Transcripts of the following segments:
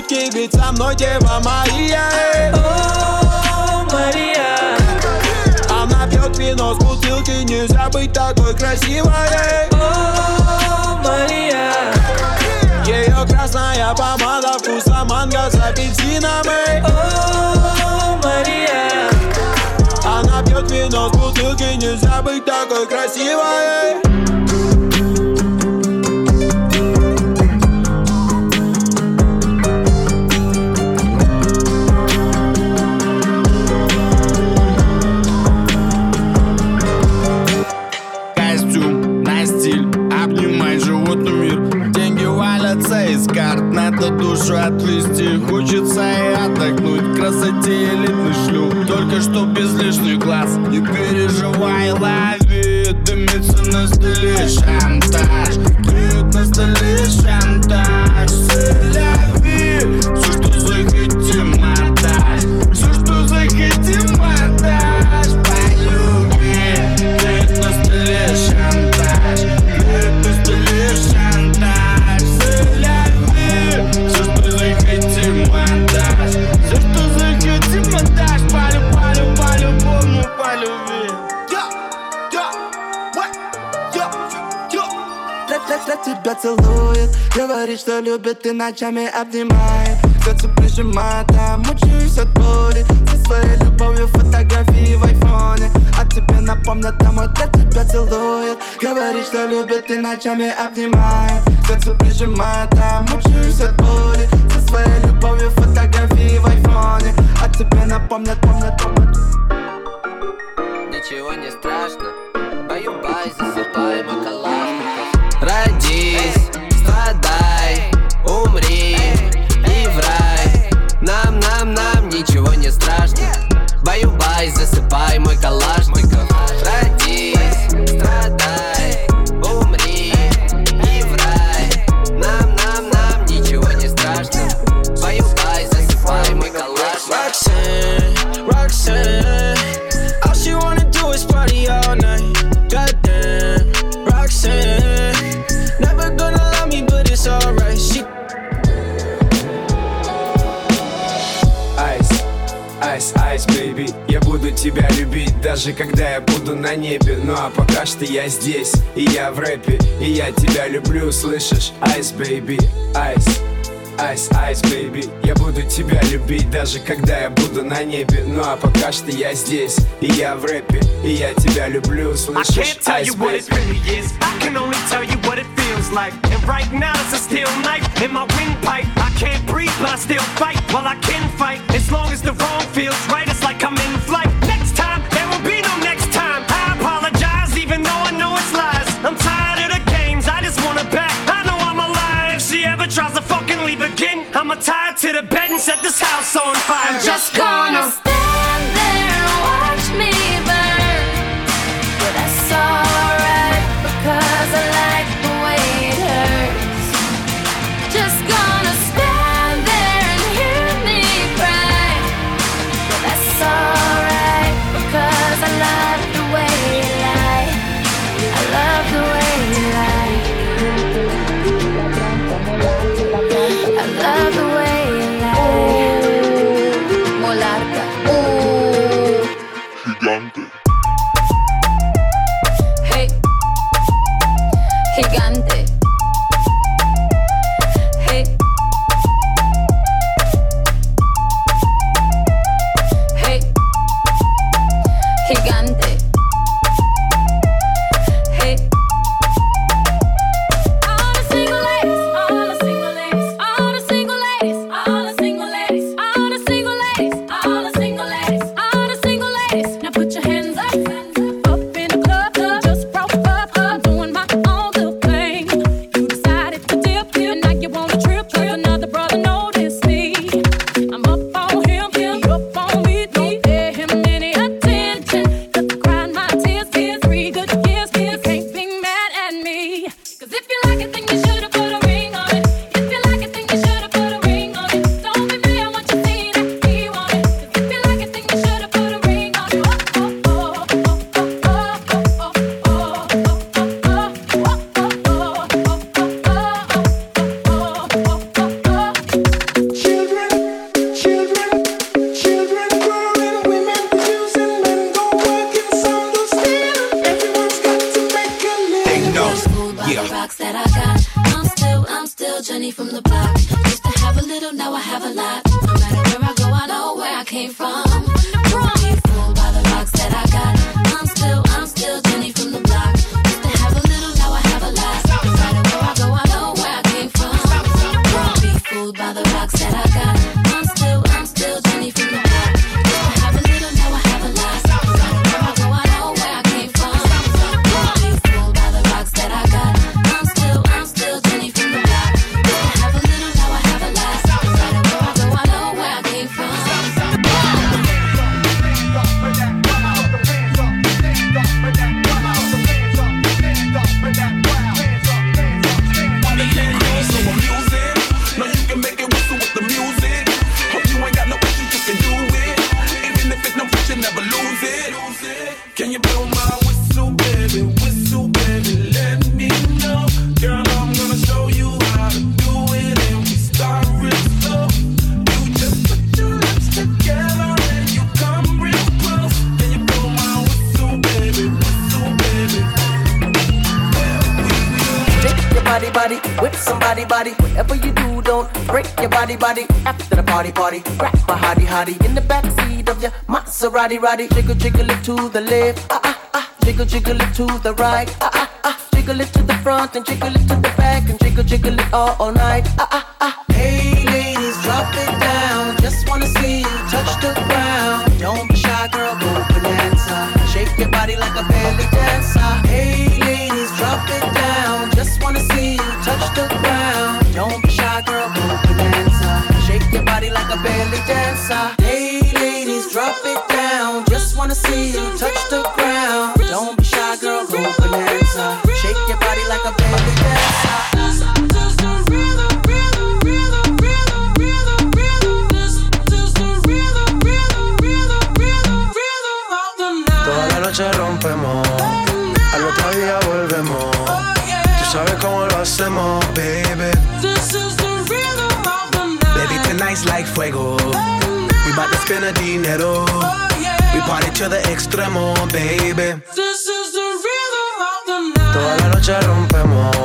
сутки, ведь со мной Дева Мария. О, Мария. Она пьет вино с бутылки, нельзя быть такой красивой. О, Мария. Ее красная помада вкуса манго с апельсинами О, Мария. Она пьет вино с бутылки, нельзя быть такой красивой Тебя целует. Говорит, что любит и ночами обнимает. Сердце прижимает, а мучаюсь от боли. Со своей любовью фотографии в айфоне. А тебе напомнят, домой для тебя целует. Говорит, что любит и ночами обнимает. Сердце прижимает, а мучаюсь от боли. Со своей любовью фотографии в айфоне. А тебе напомнят, помнят, помнят. Ничего не страшно. Баю-бай, засыпай, макалашников Родись, Баю-бай, засыпай, мой калашников ice, ice, baby Я буду тебя любить, даже когда я буду на небе Ну а пока что я здесь, и я в рэпе И я тебя люблю, слышишь? Ice, baby, ice Ice, ice, baby Я буду тебя любить, даже когда я буду на небе Ну а пока что я здесь, и я в рэпе И я тебя люблю, слышишь? Ice, baby really is. I can only tell you what it feels like. And right now it's a steel knife in my windpipe. Can't breathe, but I still fight. Well, I can fight as long as the wrong feels right. It's like I'm in flight. Next time, there will be no next time. I apologize, even though I know it's lies. I'm tired of the games. I just want her back. I know I'm a liar. If she ever tries to fucking leave again, I'ma tie to the bed and set this house on fire. I'm just gonna. Body. Whatever you do, don't break your body, body. After the party, party, grab my hottie, hottie in the backseat of your Maserati, roddy. Jiggle, jiggle it to the left, ah ah ah. Jiggle, jiggle it to the right, ah ah ah. Jiggle it to the front and jiggle it to the back and jiggle, jiggle it all, all night, ah ah ah. Hey ladies, drop it down. Just wanna see you touch the ground. Don't be shy, girl, go bonanza. Shake your body like a belly dancer. Hey ladies, drop it down. Just wanna see you touch the ground. A dancer. Hey ladies, drop it down. Just wanna see you touch the ground. Don't be shy, girl, go bonanza. Shake your body like a belly dancer. Toda la noche rompemos, al otro día volvemos. Oh, Tú sabes cómo lo hacemos, baby. Baby, tonight's like fuego. We bout to spend a dinero. We party to the extremo, baby. Toda la noche rompemos,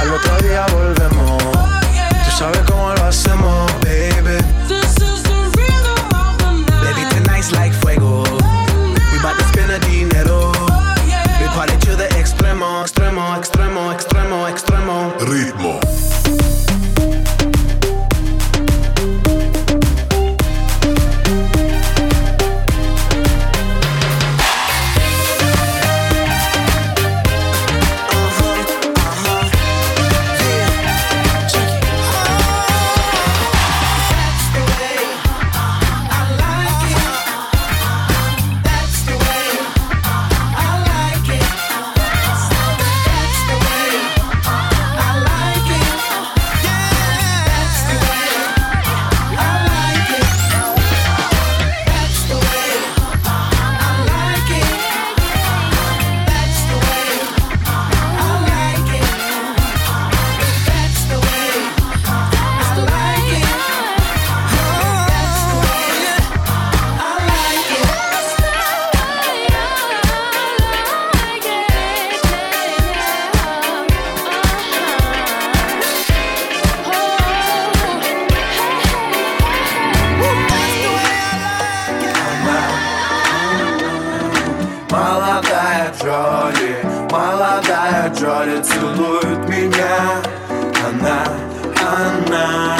al otro día volvemos. Tú sabes cómo lo hacemos, Джоли целует меня. Она, она,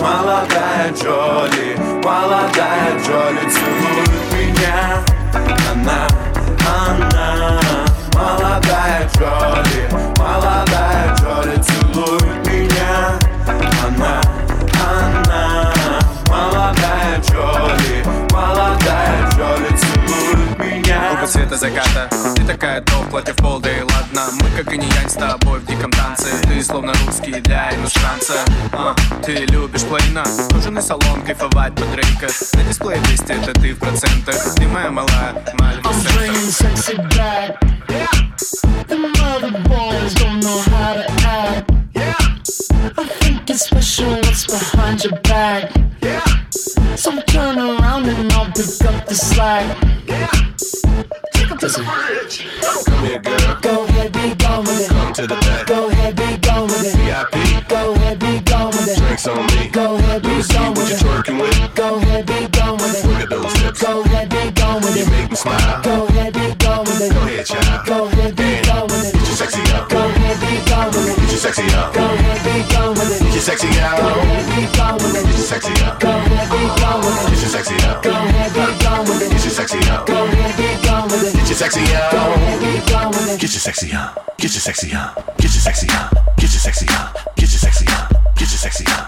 молодая Джоли, молодая Джоли целует меня. Она, она, молодая Джоли, молодая Джоли целует меня. Она, она, молодая Джоли, молодая Джоли целует меня. Цвета заката. Ты такая топ, словно русский для иностранца А, Ты любишь плейна Нужен и салон, кайфовать под рейка На дисплее 200, это ты в процентах Ты моя малая, I'm bringing sexy back. The mother boys don't know how to act. I think it's special what's behind your back. So turn around and I'll pick up the slack. Listen. Come here, girl. Go ahead, be gone with it. Go ahead, be with it. Get you sexy up. Go ahead, be with it. Get you sexy up. Go ahead, be with it. Get you sexy up. Go ahead, be with it. Get you sexy up. Go ahead, be with it. Get you sexy up. Go ahead, be with it. Get you sexy up. Go ahead, be gone with it. Get you sexy up. Go. Get you sexy you sexy. Get you sexy you sexy. Get you sexy you sexy.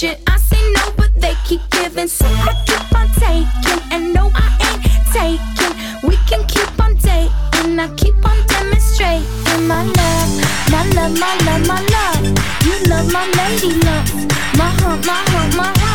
I say no, but they keep giving. So I keep on taking, and no, I ain't taking. We can keep on dating. I keep on demonstrating my love, my love, my love, my love. You love my lady love, my heart, my heart, my heart.